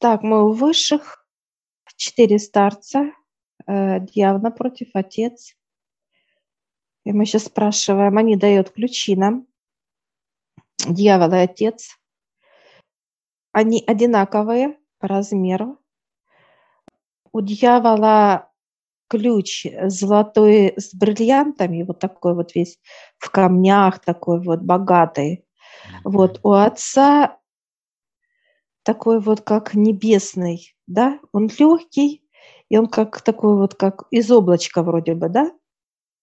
Так, мы у высших. Четыре старца. Э, дьявол напротив, отец. И мы сейчас спрашиваем, они дают ключи нам. Дьявол и отец. Они одинаковые по размеру. У дьявола ключ золотой с бриллиантами, вот такой вот весь в камнях, такой вот богатый. Вот у отца такой вот как небесный, да, он легкий, и он как такой вот, как из облачка вроде бы, да,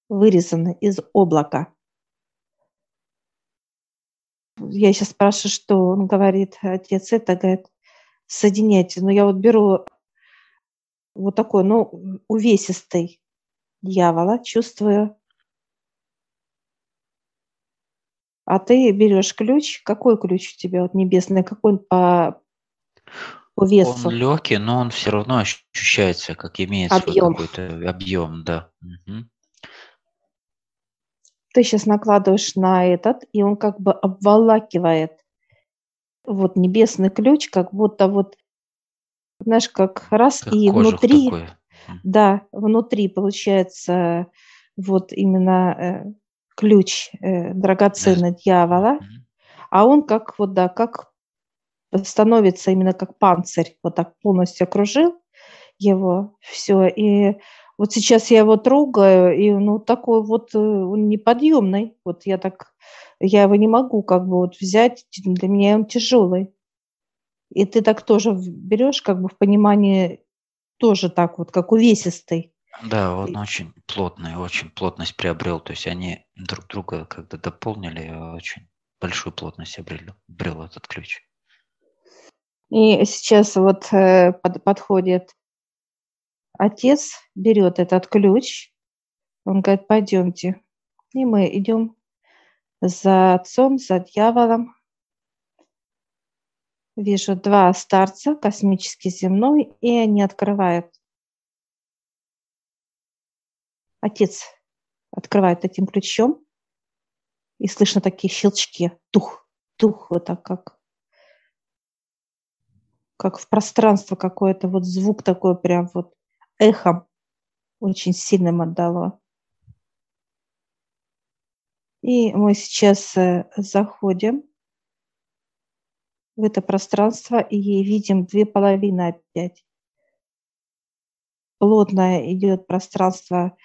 вырезанный из облака. Я сейчас спрашиваю, что он говорит, отец это, говорит, соединяйте. Но я вот беру вот такой, ну, увесистый дьявола, чувствую. А ты берешь ключ. Какой ключ у тебя вот небесный? Какой он по, по весу? Он легкий, но он все равно ощущается, как имеет объем. свой какой-то объем, да. Угу. Ты сейчас накладываешь на этот, и он как бы обволакивает вот небесный ключ, как будто вот, знаешь, как раз как и внутри, такой. да, внутри получается вот именно э, ключ э, драгоценный да. дьявола, а он как вот, да, как становится именно как панцирь, вот так полностью окружил его, все, и вот сейчас я его трогаю, и ну такой вот э, он неподъемный, вот я так, я его не могу как бы вот взять, для меня он тяжелый. И ты так тоже берешь как бы в понимании тоже так вот, как увесистый. Да, он очень плотный, очень плотность приобрел. То есть они друг друга когда дополнили, очень большую плотность обрел, обрел этот ключ. И сейчас вот э, под, подходит отец, берет этот ключ, он говорит, пойдемте. И мы идем за отцом, за дьяволом. Вижу два старца, космический земной, и они открывают Отец открывает этим ключом, и слышно такие щелчки, тух, тух, вот так как, как в пространство какое-то, вот звук такой прям вот эхом очень сильным отдало. И мы сейчас э, заходим в это пространство и видим две половины опять. Плотное идет пространство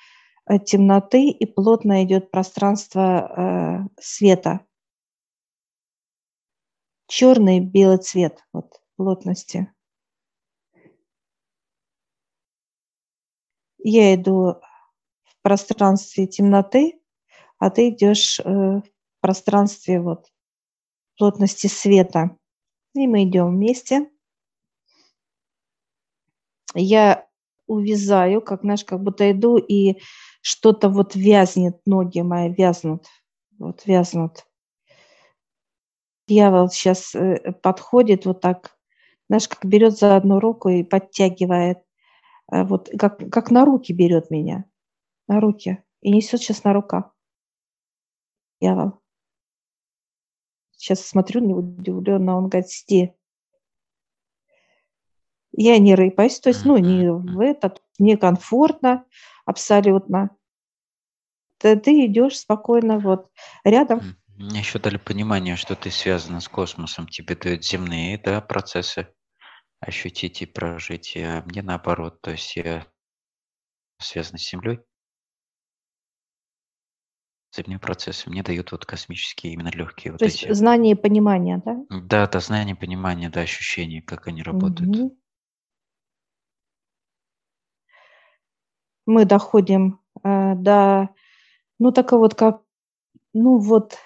Э, темноты и плотно идет пространство э, света. Черный белый цвет вот, плотности. Я иду в пространстве темноты, а ты идешь э, в пространстве вот, плотности света. И мы идем вместе. Я увязаю, как, знаешь, как будто иду и что-то вот вязнет, ноги мои вязнут, вот вязнут. Дьявол сейчас э, подходит вот так, знаешь, как берет за одну руку и подтягивает, э, вот как, как на руки берет меня, на руки, и несет сейчас на руках. Дьявол. Сейчас смотрю на него удивленно, он говорит, сиди. Я не рыпаюсь, то есть, ну, не в этот, некомфортно абсолютно. Ты, ты идешь спокойно вот рядом. Мне еще дали понимание, что ты связана с космосом. Тебе дают земные да, процессы ощутить и прожить. А мне наоборот, то есть я связан с Землей. Земные процессы мне дают вот космические именно легкие вот То эти. есть знание и понимание, да? Да, да, знание, понимание, да, ощущения, как они работают. Угу. мы доходим э, до, ну, такая вот как, ну, вот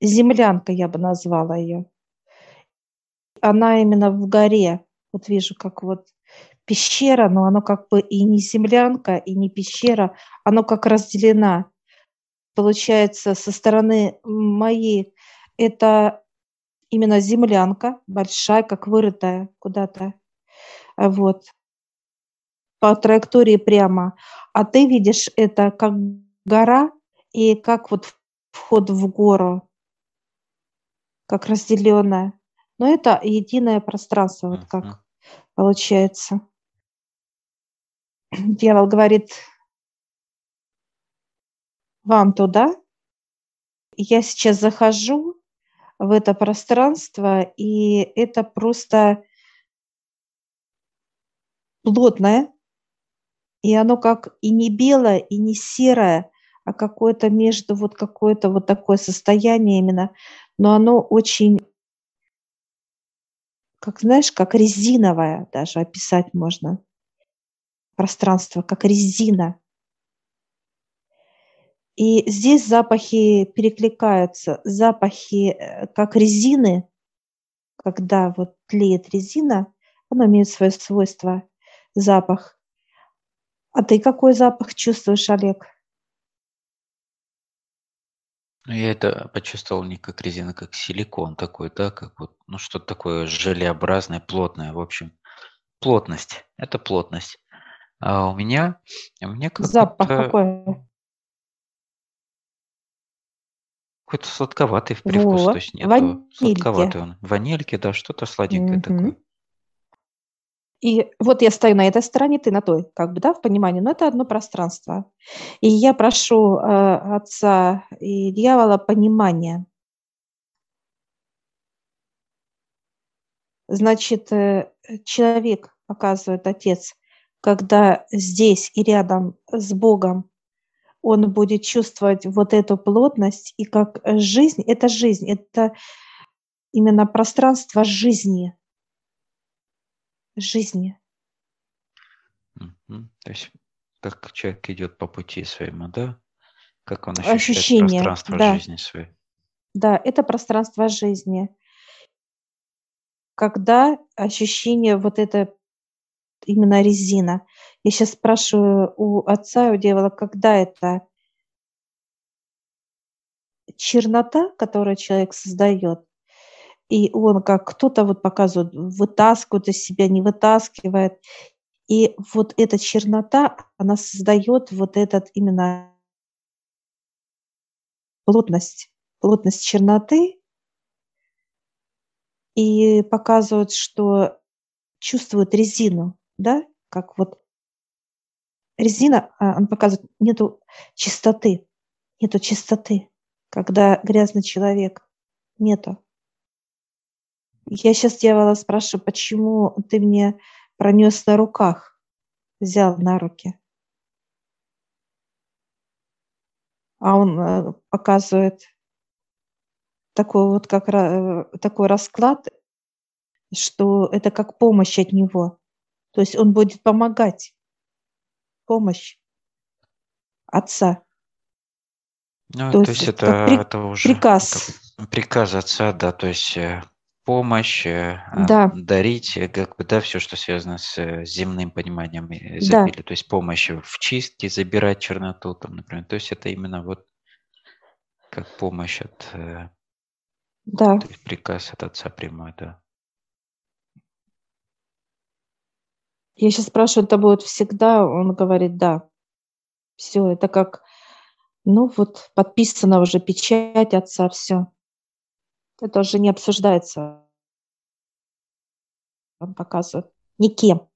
землянка, я бы назвала ее. Она именно в горе. Вот вижу, как вот пещера, но оно как бы и не землянка, и не пещера, оно как разделена. Получается, со стороны моей это именно землянка, большая, как вырытая куда-то. Вот по траектории прямо, а ты видишь это как гора и как вот вход в гору, как разделенное. Но это единое пространство, вот как получается. Дьявол говорит, вам туда. Я сейчас захожу в это пространство, и это просто плотное, и оно как и не белое, и не серое, а какое-то между вот какое-то вот такое состояние именно, но оно очень, как знаешь, как резиновое даже описать можно. Пространство, как резина. И здесь запахи перекликаются. Запахи э, как резины, когда вот тлеет резина, оно имеет свое свойство, запах. А ты какой запах чувствуешь, Олег? Ну, я это почувствовал не как резина, как силикон такой, да, как вот, ну, что-то такое желеобразное, плотное, в общем. Плотность. Это плотность. А у меня, у меня как Запах какой? Какой-то сладковатый в привкус, Вот. то есть нету Ванильки. сладковатый он. Ванильки, да, что-то сладенькое Мгм. такое. И вот я стою на этой стороне, ты на той, как бы, да, в понимании, но это одно пространство. И я прошу э, Отца и дьявола понимания. Значит, э, человек, показывает Отец, когда здесь и рядом с Богом, он будет чувствовать вот эту плотность, и как жизнь, это жизнь, это именно пространство жизни, жизни. То есть как человек идет по пути своему, да? Как он ощущает Ощущение, пространство да. жизни своей. Да, это пространство жизни. Когда ощущение вот это именно резина. Я сейчас спрашиваю у отца, у дьявола, когда это чернота, которую человек создает, и он как кто-то вот показывает, вытаскивает из себя, не вытаскивает. И вот эта чернота, она создает вот этот именно плотность, плотность черноты и показывают, что чувствуют резину, да, как вот резина, а, он показывает, нету чистоты, нету чистоты, когда грязный человек, нету. Я сейчас дьявола спрашиваю, почему ты мне пронес на руках, взял на руки. А он э, показывает такой вот как э, такой расклад, что это как помощь от него. То есть он будет помогать. Помощь отца. Ну, То то есть есть это при- это уже приказ. приказ отца, да, то есть э, помощь, э, а, Да, дарить, э, как бы, да, все, что связано с э, земным пониманием да, изобилия, то есть помощь в чистке, забирать черноту, там, например. То есть это именно вот как помощь от, да. то есть приказ от отца прямой, да. Я сейчас спрашиваю, это будет всегда? Он говорит, да. Все, это как, ну вот, подписана уже печать отца, все. Это уже не обсуждается. Он показывает. Никем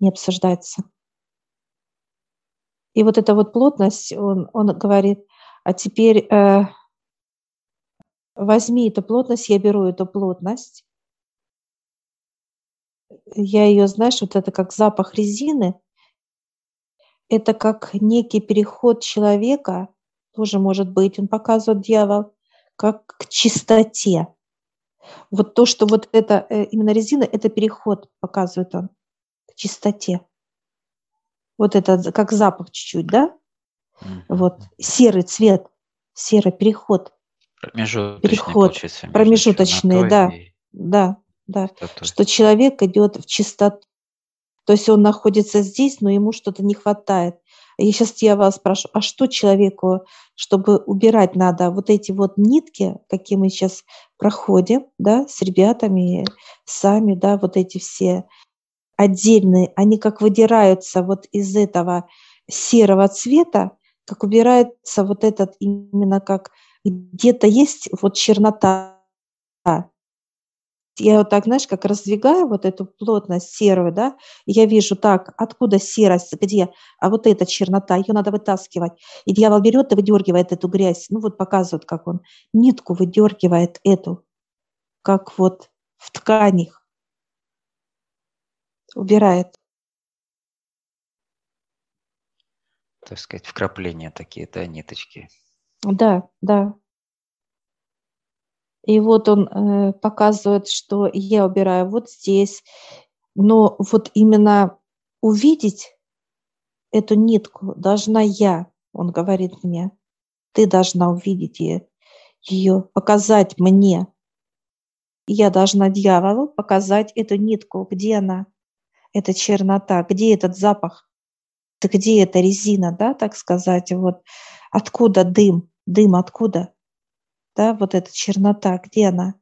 не обсуждается. И вот эта вот плотность, он, он говорит, а теперь э, возьми эту плотность, я беру эту плотность, я ее, знаешь, вот это как запах резины, это как некий переход человека, тоже может быть, он показывает дьявол, как к чистоте. Вот то, что вот это э, именно резина, это переход, показывает он, к чистоте. Вот это как запах чуть-чуть, да? Вот серый цвет, серый переход, Промежуточный, переход, промежуточный, да, и да, да, чистотой. что человек идет в чистоту. То есть он находится здесь, но ему что-то не хватает. Я сейчас я вас спрашиваю, а что человеку, чтобы убирать надо вот эти вот нитки, какие мы сейчас проходим, да, с ребятами, сами, да, вот эти все отдельные, они как выдираются вот из этого серого цвета, как убирается вот этот именно как где-то есть вот чернота, я вот так, знаешь, как раздвигаю вот эту плотность серую, да, и я вижу так, откуда серость, где, а вот эта чернота, ее надо вытаскивать. И дьявол берет и выдергивает эту грязь, ну вот показывает, как он нитку выдергивает эту, как вот в тканях, убирает. Так сказать, вкрапления такие, да, ниточки. Да, да. И вот он э, показывает, что я убираю вот здесь, но вот именно увидеть эту нитку должна я, он говорит мне. Ты должна увидеть ее, ее показать мне. Я должна дьяволу показать эту нитку, где она, эта чернота, где этот запах, где эта резина, да, так сказать, вот откуда дым, дым откуда – да, вот эта чернота, где она?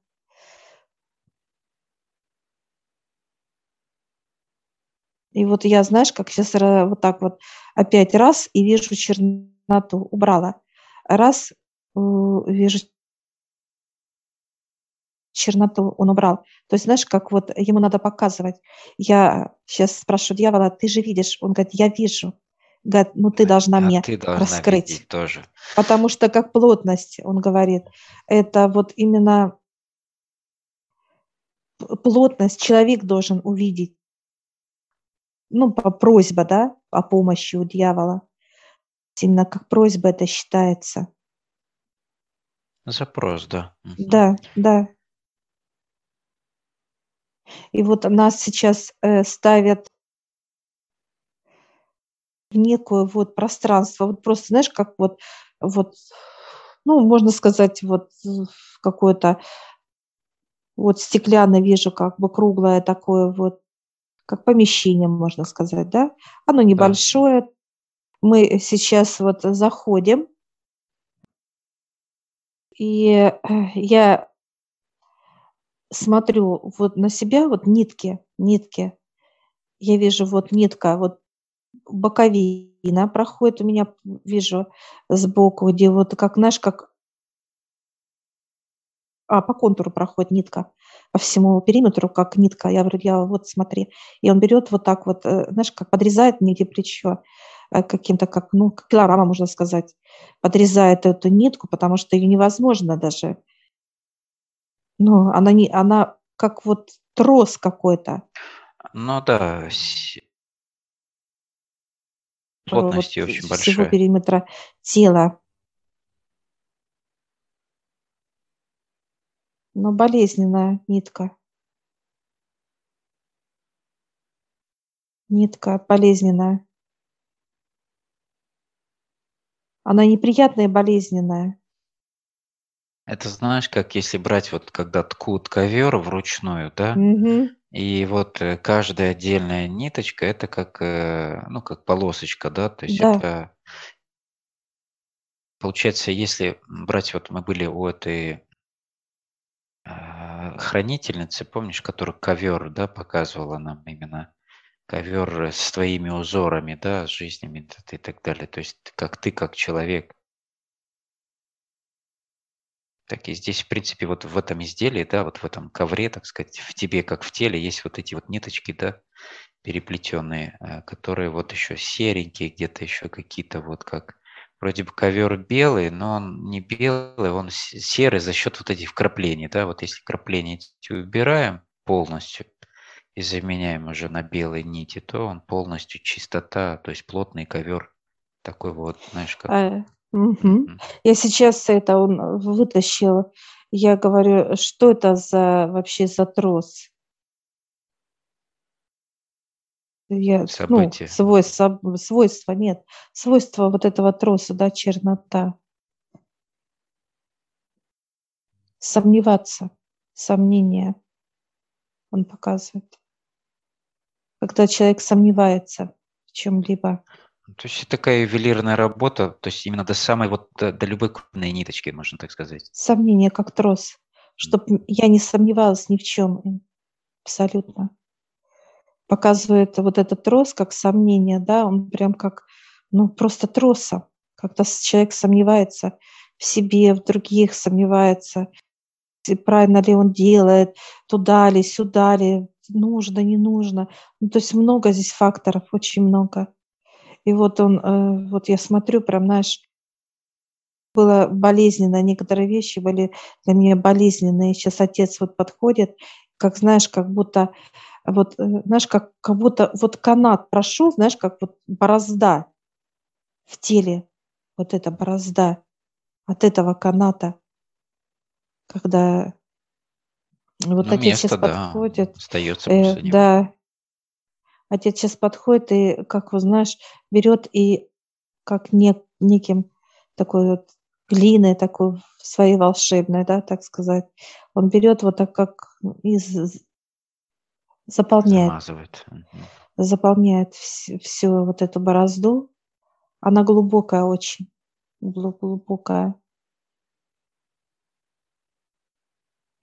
И вот я, знаешь, как сейчас вот так вот опять раз и вижу черноту, убрала. Раз, э, вижу черноту, он убрал. То есть, знаешь, как вот ему надо показывать. Я сейчас спрашиваю дьявола, ты же видишь? Он говорит, я вижу. Ну ты должна а мне ты должна раскрыть. тоже. Потому что как плотность, он говорит, это вот именно плотность человек должен увидеть. Ну, по просьба, да, о помощи у дьявола. Именно как просьба это считается. Запрос, да. Да, да. И вот нас сейчас э, ставят в некое вот пространство, вот просто, знаешь, как вот, вот ну, можно сказать, вот какое-то вот стеклянное вижу, как бы круглое такое вот, как помещение, можно сказать, да? Оно небольшое. Да. Мы сейчас вот заходим, и э, я смотрю вот на себя, вот нитки, нитки. Я вижу вот нитка, вот боковина проходит у меня, вижу сбоку, где вот как, знаешь, как а, по контуру проходит нитка по всему периметру, как нитка. Я говорю, я вот смотри. И он берет вот так вот, э, знаешь, как подрезает нигде плечо э, каким-то, как, ну, как килограмма, можно сказать, подрезает эту нитку, потому что ее невозможно даже. Ну, она, не, она как вот трос какой-то. Ну да, Плотность вот очень большая. всего периметра тела. Но болезненная нитка. Нитка болезненная. Она неприятная и болезненная. Это знаешь, как если брать вот когда ткут ковер вручную, да, Угу. И вот э, каждая отдельная ниточка это как, э, ну, как полосочка, да, то есть Да. это получается, если брать, вот мы были у этой а, хранительницы, помнишь, которую ковер, да, показывала нам именно ковер с твоими узорами, да, с жизнями и так далее. То есть как ты, как человек, так и здесь, в принципе, вот в этом изделии, да, вот в этом ковре, так сказать, в тебе, как в теле, есть вот эти вот ниточки, да, переплетенные, э, которые вот еще серенькие, где-то еще какие-то вот как вроде бы ковер белый, но он не белый, он серый за счет вот этих вкраплений, да, вот если крапления эти убираем полностью и заменяем уже на белые нити, то он полностью чистота, то есть плотный ковер такой вот, знаешь, как... Угу. Я сейчас это он вытащил. Я говорю, что это за вообще за трос? Я, ну, свойства, свойства нет. Свойства вот этого троса, да, чернота. Сомневаться, сомнение он показывает. Когда человек сомневается в чем-либо. То есть такая ювелирная работа, то есть именно до самой вот до, до любой крупной ниточки, можно так сказать. Сомнение как трос, чтобы я не сомневалась ни в чем абсолютно. Показывает вот этот трос как сомнение, да, он прям как, ну, просто троса. Когда человек сомневается в себе, в других, сомневается правильно ли он делает, туда ли, сюда ли, нужно, не нужно. Ну, то есть много здесь факторов, очень много. И вот он, э, вот я смотрю, прям, знаешь, было болезненно, некоторые вещи были для меня болезненные. Сейчас отец вот подходит, как, знаешь, как будто, вот, э, знаешь, как, как будто вот канат прошел, знаешь, как вот борозда в теле, вот эта борозда от этого каната, когда вот Ну, отец сейчас место, да, подходит, остается э, после него. да, отец сейчас подходит и, как вот знаешь, берет и как не, неким такой вот глиной такой своей волшебной, да, так сказать, он берет вот так как и з- заполняет, Замазывает. Заполняет всю вот эту борозду. Она глубокая очень, глу- глубокая.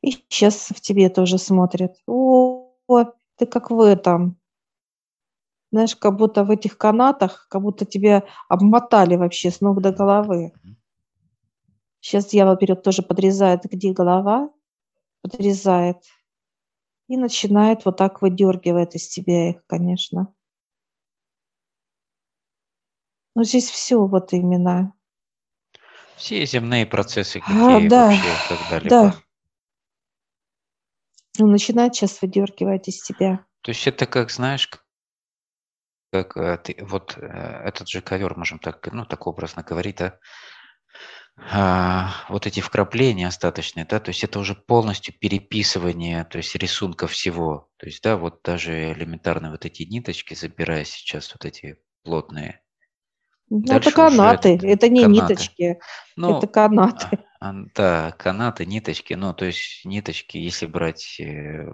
И сейчас в тебе тоже смотрят. О, ты как в этом. Знаешь, как будто в этих канатах, как будто тебя обмотали вообще с ног до головы. Сейчас дьявол берет, тоже подрезает, где голова, подрезает и начинает вот так выдергивать из тебя их, конечно. Но здесь все вот именно. Все земные процессы, А, какие да, вообще да. когда-либо. Он начинает сейчас выдергивать из тебя. То есть это как, знаешь, как э, ты, вот э, этот же ковер, можем так, ну, так образно говорить, да, а, вот эти вкрапления остаточные, да, то есть это уже полностью переписывание, то есть рисунка всего. То есть, да, вот даже элементарно вот эти ниточки, забирая сейчас вот эти плотные, Ну, это дальше канаты, этот, это не канаты. ниточки, это Ну, канаты. а, а, да, канаты, ниточки, ну, то есть ниточки, если брать э,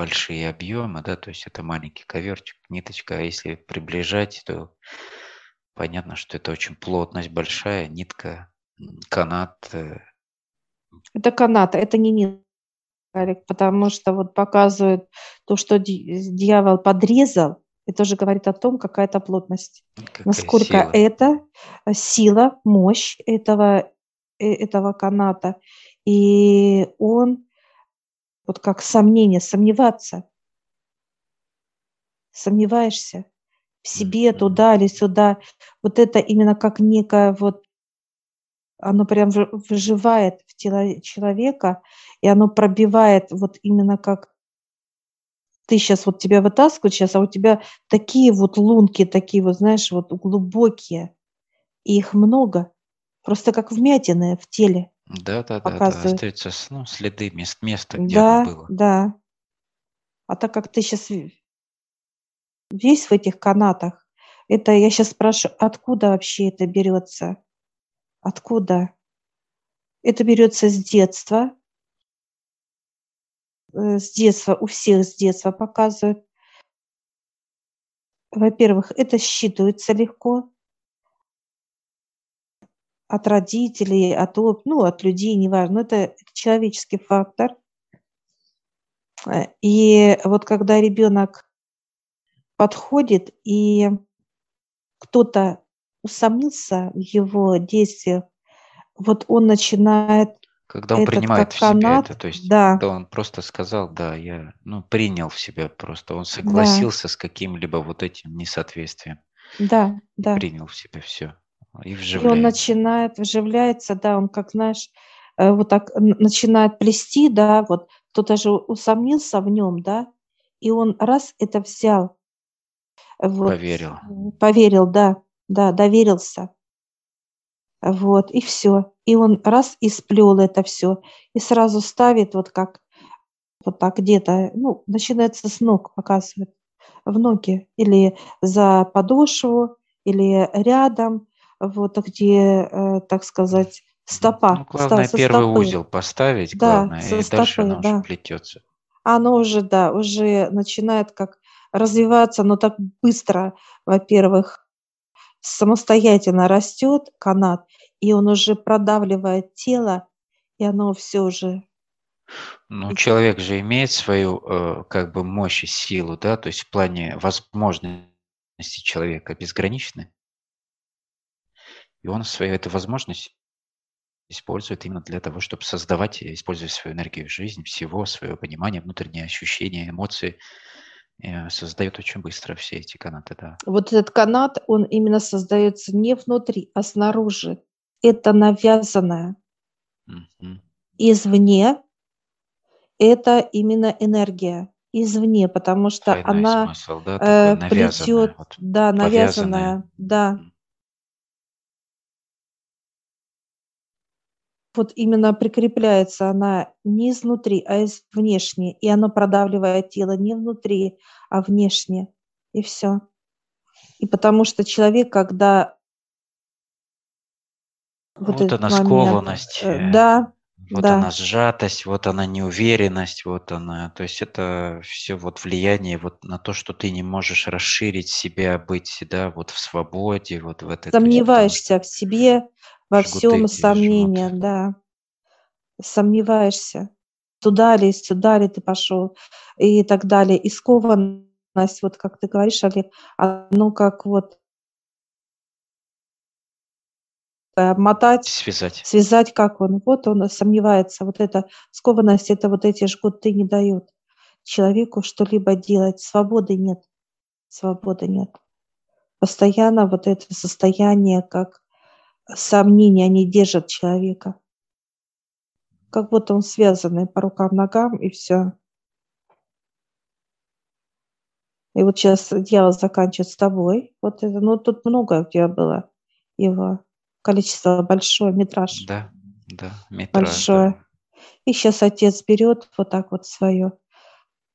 большие объемы, да, то есть это маленький коверчик, ниточка, а если приближать, то понятно, что это очень плотность большая, нитка, канат. э, Это канаты, это не нитка, Алик, потому что вот показывает то, что дьявол подрезал, это уже говорит о том, какая то плотность. Какая Насколько сила. это сила, мощь этого, э, этого каната. И он, вот как сомнение, сомневаться. Сомневаешься в себе, туда или сюда. Вот это именно как некое вот, оно прям выживает в тело человека, и оно пробивает вот именно как ты сейчас вот тебя вытаскивают сейчас, а у тебя такие вот лунки, такие вот, знаешь, вот глубокие, и их много, просто как вмятины в теле Да, да, да, да, показывают. остаются ну, следы мест, места, где оно Да, было. да. А так как ты сейчас весь в этих канатах, это я сейчас спрашиваю, откуда вообще это берется? Откуда? Это берется с детства. Э, С детства, у всех с детства показывают. Во-первых, это считывается легко от родителей, от, ну, от людей, неважно. Но это человеческий фактор. Э, И вот когда ребенок подходит, и кто-то усомнился в его действиях, вот он начинает Когда он этот принимает в себя это, то есть, да, когда он просто сказал, да, я, ну, принял в себя просто, он да, согласился с каким-либо вот этим несоответствием да, да. принял в себя все и И он вживляется. начинает, вживляется, да, он как, знаешь, э, вот так начинает плести, да, вот кто-то же усомнился в нем, да, и он раз это взял, вот, Поверил. поверил, да, да, доверился, вот, и все. И он раз и сплел это все, и сразу ставит вот как, вот так где-то, ну, начинается с ног, показывает, в ноги, или за подошву, или рядом, вот где, э, так сказать, Ну, стопа, ста- главное, со первый стопы, узел поставить, да, главное, и дальше стопы, оно уже да. плетется. Оно уже, да, уже начинает как развиваться, но так быстро, во-первых, самостоятельно растет канат, и он уже продавливает тело, и оно все уже Ну, человек же имеет свою, э, как бы, мощь и силу, да, то есть в плане возможностей человека безграничны, и он свою эту возможность использует именно для того, чтобы создавать, используя свою энергию в жизнь, всего, свое понимание, внутренние ощущения, эмоции, э, создает очень быстро все эти канаты, да. Вот этот канат, он именно создается не внутри, а снаружи. Это навязанное. Мгм. Извне это именно энергия. Извне, потому что Двойной она смысл, да, э, плетет, вот да, повязанное. навязанная, да. М. Вот именно прикрепляется она не изнутри, а из внешне, и оно продавливает тело не внутри, а внешне, и все. И потому что человек, когда вот Вот она момент, скованность, э, да, вот она да, сжатость, вот она неуверенность, вот она. То есть это все вот влияние вот на то, что ты не можешь расширить себя, быть, да, вот в свободе, вот в этой, сомневаешься в себе, во всем и жмут. сомнения, да, сомневаешься. Туда ли, сюда ли ты пошел и так далее. И скованность, вот как ты говоришь, Олег, оно как вот э, обмотать, Связать. связать, как он. Вот он сомневается. Вот эта скованность, это вот эти жгуты не дают человеку что-либо делать. Свободы нет. Свободы нет. Постоянно вот это состояние, как сомнения, они держат человека. Как будто он связанный по рукам, ногам, и все. И вот сейчас дьявол заканчивает с тобой. Вот это, ну тут много у тебя было его. Количество большое, метраж Да, да, метраж, да. большое. И сейчас отец берет вот так вот свою,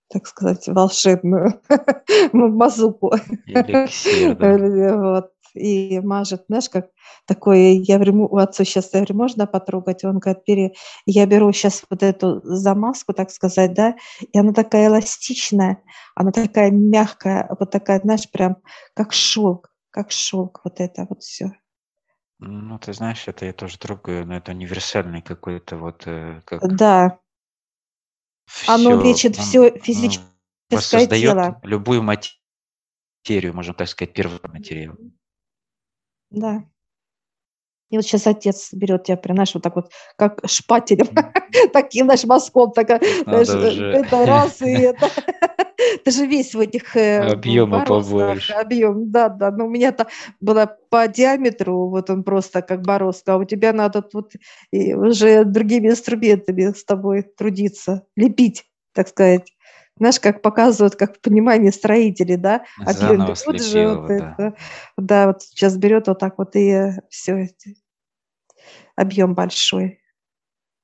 так сказать, волшебную мазуку. Эликсир, да. Вот. И мажет, знаешь, как такое, я говорю, у отцу сейчас, я говорю, можно потрогать? Он говорит, бери. Я беру сейчас вот эту замазку, так сказать, да, и она такая эластичная, она такая мягкая, вот такая, знаешь, прям как шелк, как шелк, вот это вот все. Ну, ты знаешь, это я тоже трогаю, но это универсальный какой-то вот, э, как Да, оно все, лечит он все физическое воссоздает тело. любую материю, можно так сказать, первый материал. Да. И вот сейчас отец берет тебя, прям, знаешь, вот так вот, как шпателем, таким, знаешь, мазком, знаешь, Надо э, это раз, и это... Ты же весь в этих э, объема побольше. объем, да, да, но у меня-то было по диаметру, вот он просто как бороздка, а у тебя надо тут и уже другими инструментами с тобой трудиться, лепить, так сказать. Знаешь, как показывают, как в понимании строители, да, объем Заново берут же вот да. это, да, вот сейчас берет вот так вот и все, объем большой,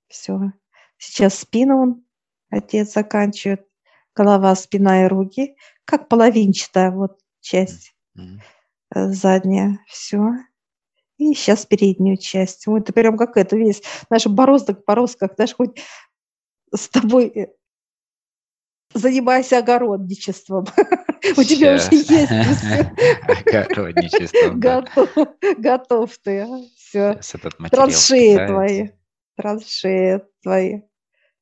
все. Сейчас спину он, отец заканчивает, голова, спина и руки, как половинчатая вот часть э, задняя, все. И сейчас переднюю часть. Ой, ты прям как это весь, знаешь, бороздок, бороздках, знаешь, хоть с тобой э, занимайся огородничеством. У тебя уже есть да. Готов, готов ты, все. Этот материал Траншеи твои, траншеи твои.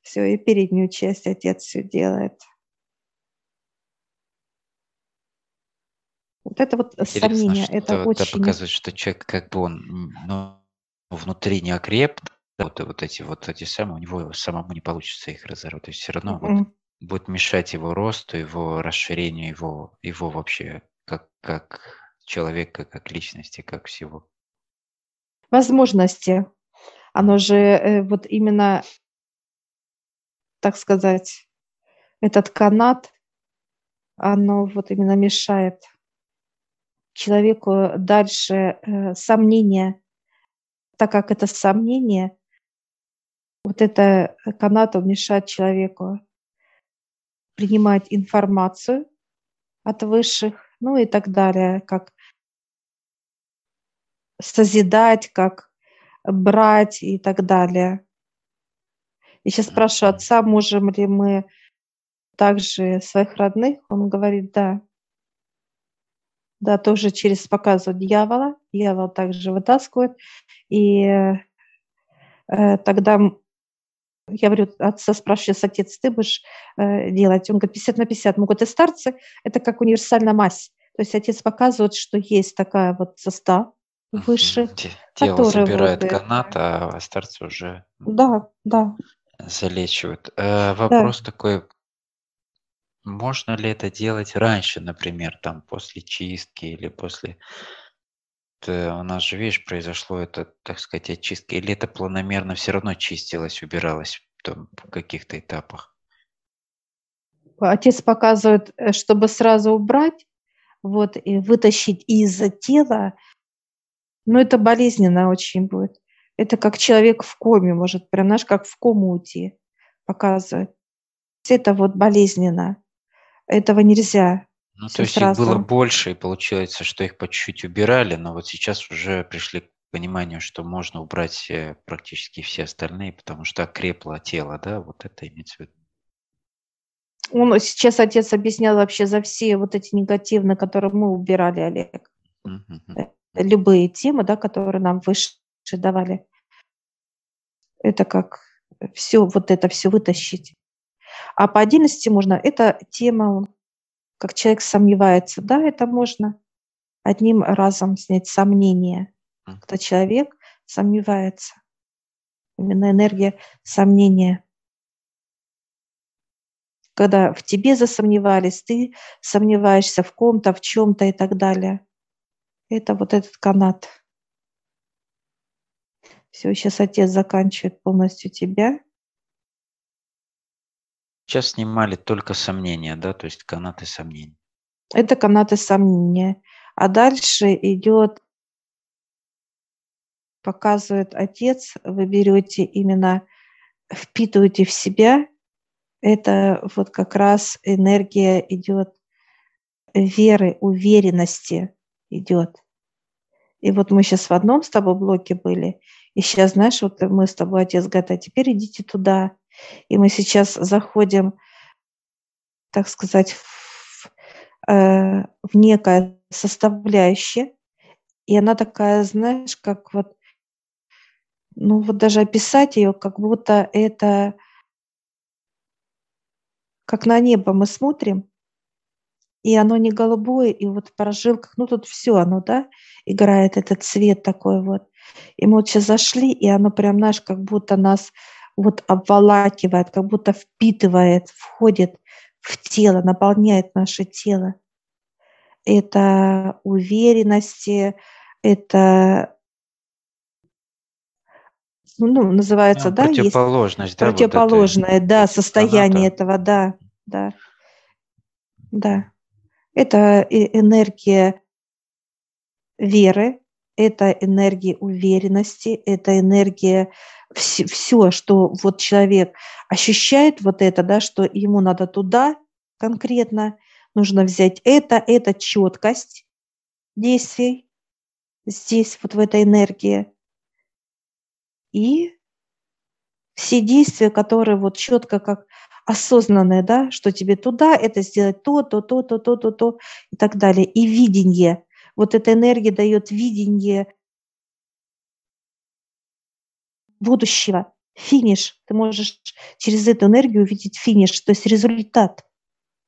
Все, и переднюю часть отец все делает. Вот это вот Интересно, сомнение, что это очень... показывает, что человек как бы он ну, внутри не окреп, вот, вот эти вот эти самые, у него самому не получится их разорвать. То есть все равно вот М. будет мешать его росту, его расширению, его, его вообще как, как человека, как личности, как всего. Возможности. Оно же э, вот именно, так сказать, этот канат, оно вот именно мешает человеку дальше э, сомнения, так как это сомнение, вот это э, канат, он мешает человеку принимать информацию от высших, ну и так далее, как созидать, как брать и так далее. И сейчас спрашиваю отца, можем ли мы также своих родных? Он говорит, да. Да, тоже через показывать дьявола. Дьявол также вытаскивает. И э, тогда я говорю, отца спрашиваю, отец, ты будешь э, делать? Он говорит, 50 на 50 могут и старцы. Это как универсальная мазь. То есть отец показывает, что есть такая вот состав, выше, Тело забирает вот, канат, а старцы уже да, да, залечивают. Э, да. вопрос такой, можно ли это делать раньше, например, там после чистки или после... Т- У нас же, видишь, произошло это, так сказать, очистка, или это планомерно все равно чистилось, убиралось там в каких-то этапах? Отец показывает, э, чтобы сразу убрать, вот, и вытащить из тела, но это болезненно очень будет. Это как человек в коме может, прям, знаешь, как в кому уйти, показывает. Это вот болезненно. Этого нельзя. Ну, то Все есть их было сразу. больше, и получается, что их по чуть-чуть убирали, но вот сейчас уже пришли к пониманию, что можно убрать э, практически все остальные, потому что окрепло тело, да, вот это имеется в виду. Он сейчас отец объяснял вообще за все вот эти негативные, которые мы убирали, Олег. Э, Любые темы, да, которые нам выше давали. Это как все, вот это все вытащить. А по отдельности можно, это тема, как человек сомневается, да, это можно одним разом снять сомнение. Когда человек сомневается. Именно энергия сомнения. Когда в тебе засомневались, ты сомневаешься в ком-то, в чем-то и так далее. Это вот этот канат. Все, сейчас отец заканчивает полностью тебя. Сейчас снимали только сомнения, да, то есть канаты сомнений. Это канаты сомнения. А дальше идет, показывает отец, вы берете именно, впитываете в себя, это вот как раз энергия идет веры, уверенности идет. И вот мы сейчас в одном с тобой блоке были, и сейчас, знаешь, вот мы с тобой, отец говорит, а теперь идите туда. И мы сейчас заходим, так сказать, в, э, в некое составляющее, и она такая, знаешь, как вот, ну вот даже описать ее, как будто это, как на небо мы смотрим, и оно не голубое, и вот в прожилках, ну тут все оно, да, играет этот цвет такой вот. И мы вот сейчас зашли, и оно прям, знаешь, как будто нас вот обволакивает, как будто впитывает, входит в тело, наполняет наше тело. Это уверенности, это ну, называется, Ну, да, есть противоположность, да, вот этой- противоположное, да, состояние канатов. этого, да, да, да. Это энергия веры, это энергия уверенности, это энергия все, что вот человек ощущает вот это, да, что ему надо туда конкретно, нужно взять это, это четкость действий здесь, вот в этой энергии. И все действия, которые вот четко как осознанные, да, что тебе туда, это сделать то, то, то, то, то, то, то и так далее. И видение. Вот эта энергия дает видение будущего, финиш. Ты можешь через эту энергию увидеть финиш, то есть результат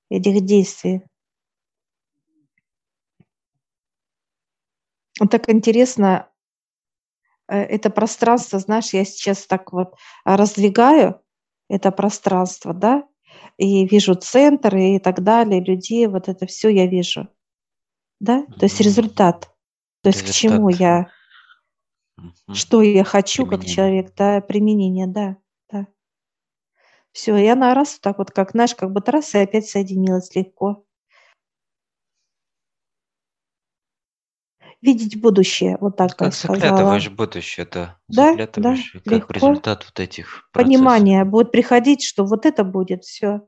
этих действий. Вот так интересно, э, это пространство, знаешь, я сейчас так вот раздвигаю это пространство, да, и вижу центр и так далее, людей, вот это все я вижу, да, то есть результат, то есть к чему Результат. я, Мгм. что я хочу как Применение. человек, да, применение, да, да. Все, и она раз вот так вот, как, знаешь, как раз и опять соединилась легко. Видеть будущее, вот так Как я сказала. заглядываешь в будущее, да. Да, да, как легко. результат вот этих процессов. Понимание будет приходить, что вот это будет, все.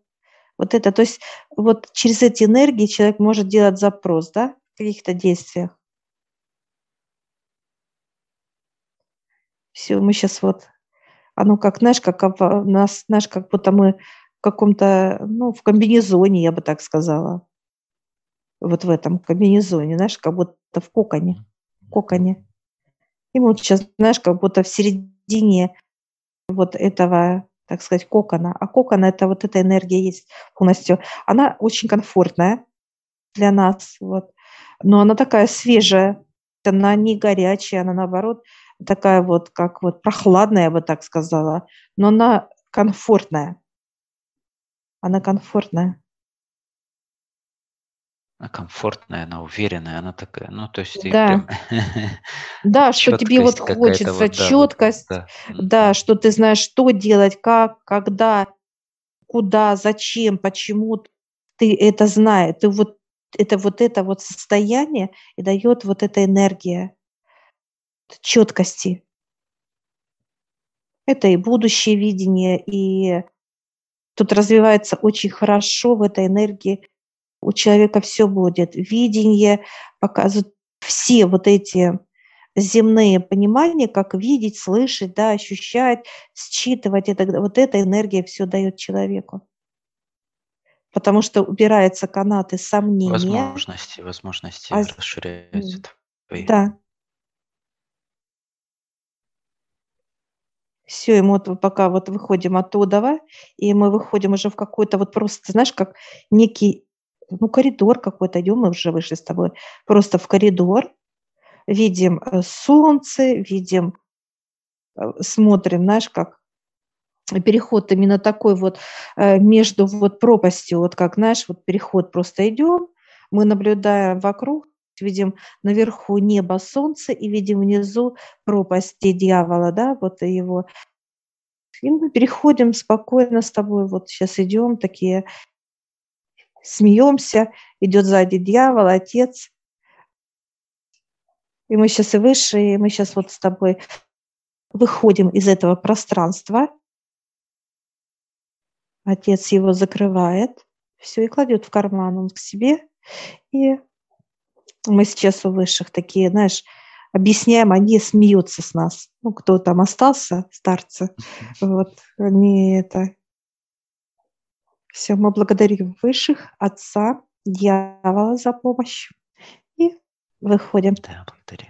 Вот это, то есть вот через эти энергии человек может делать запрос, да, в каких-то действиях. Все, мы сейчас вот, оно как, знаешь, как у нас, знаешь, как будто мы в каком-то, ну, в комбинезоне, я бы так сказала. Вот в этом комбинезоне, знаешь, как будто в коконе, в коконе. И мы вот сейчас, знаешь, как будто в середине вот этого, так сказать, кокона. А кокон – это вот эта энергия есть полностью. Она очень комфортная для нас, вот. но она такая свежая, она не горячая, она наоборот такая вот, как вот прохладная, я бы так сказала, но она комфортная. Она комфортная. Она комфортная, она уверенная, она такая, ну, то есть Да, прям да, что тебе вот хочется, вот, да, вот, четкость, да. да, Мгм. что ты знаешь, что делать, как, когда, куда, зачем, почему ты это знаешь. Ты вот это вот это вот состояние и дает вот эта энергия четкости. Это и будущее видение, и тут развивается очень хорошо в этой энергии. У человека все будет. Видение показывает все вот эти земные понимания, как видеть, слышать, да, ощущать, считывать. Это, вот эта энергия все дает человеку. Потому что убираются канаты сомнения. Возможности, возможности А расширяются твои. Да. Все, и мы вот пока вот выходим оттуда, и мы выходим уже в какой-то вот просто, знаешь, как некий, ну, коридор какой-то, идем, мы уже вышли с тобой, просто в коридор, видим э, солнце, видим, э, смотрим, знаешь, как переход именно такой вот э, между вот пропастью, вот как, знаешь, вот переход просто идем, мы наблюдаем вокруг, видим наверху небо, солнце, и видим внизу пропасть где дьявола, да, вот его. И мы переходим спокойно с тобой, вот сейчас идем, такие смеемся, идет сзади дьявол, отец, и мы сейчас и выше, и мы сейчас вот с тобой выходим из этого пространства. Отец его закрывает, все, и кладет в карман он к себе. И мы сейчас у высших такие, знаешь, объясняем, они смеются с нас. Ну, кто там остался, старцы, вот, они это... Все, мы благодарим высших, отца, дьявола за помощь и выходим. Да, благодарим.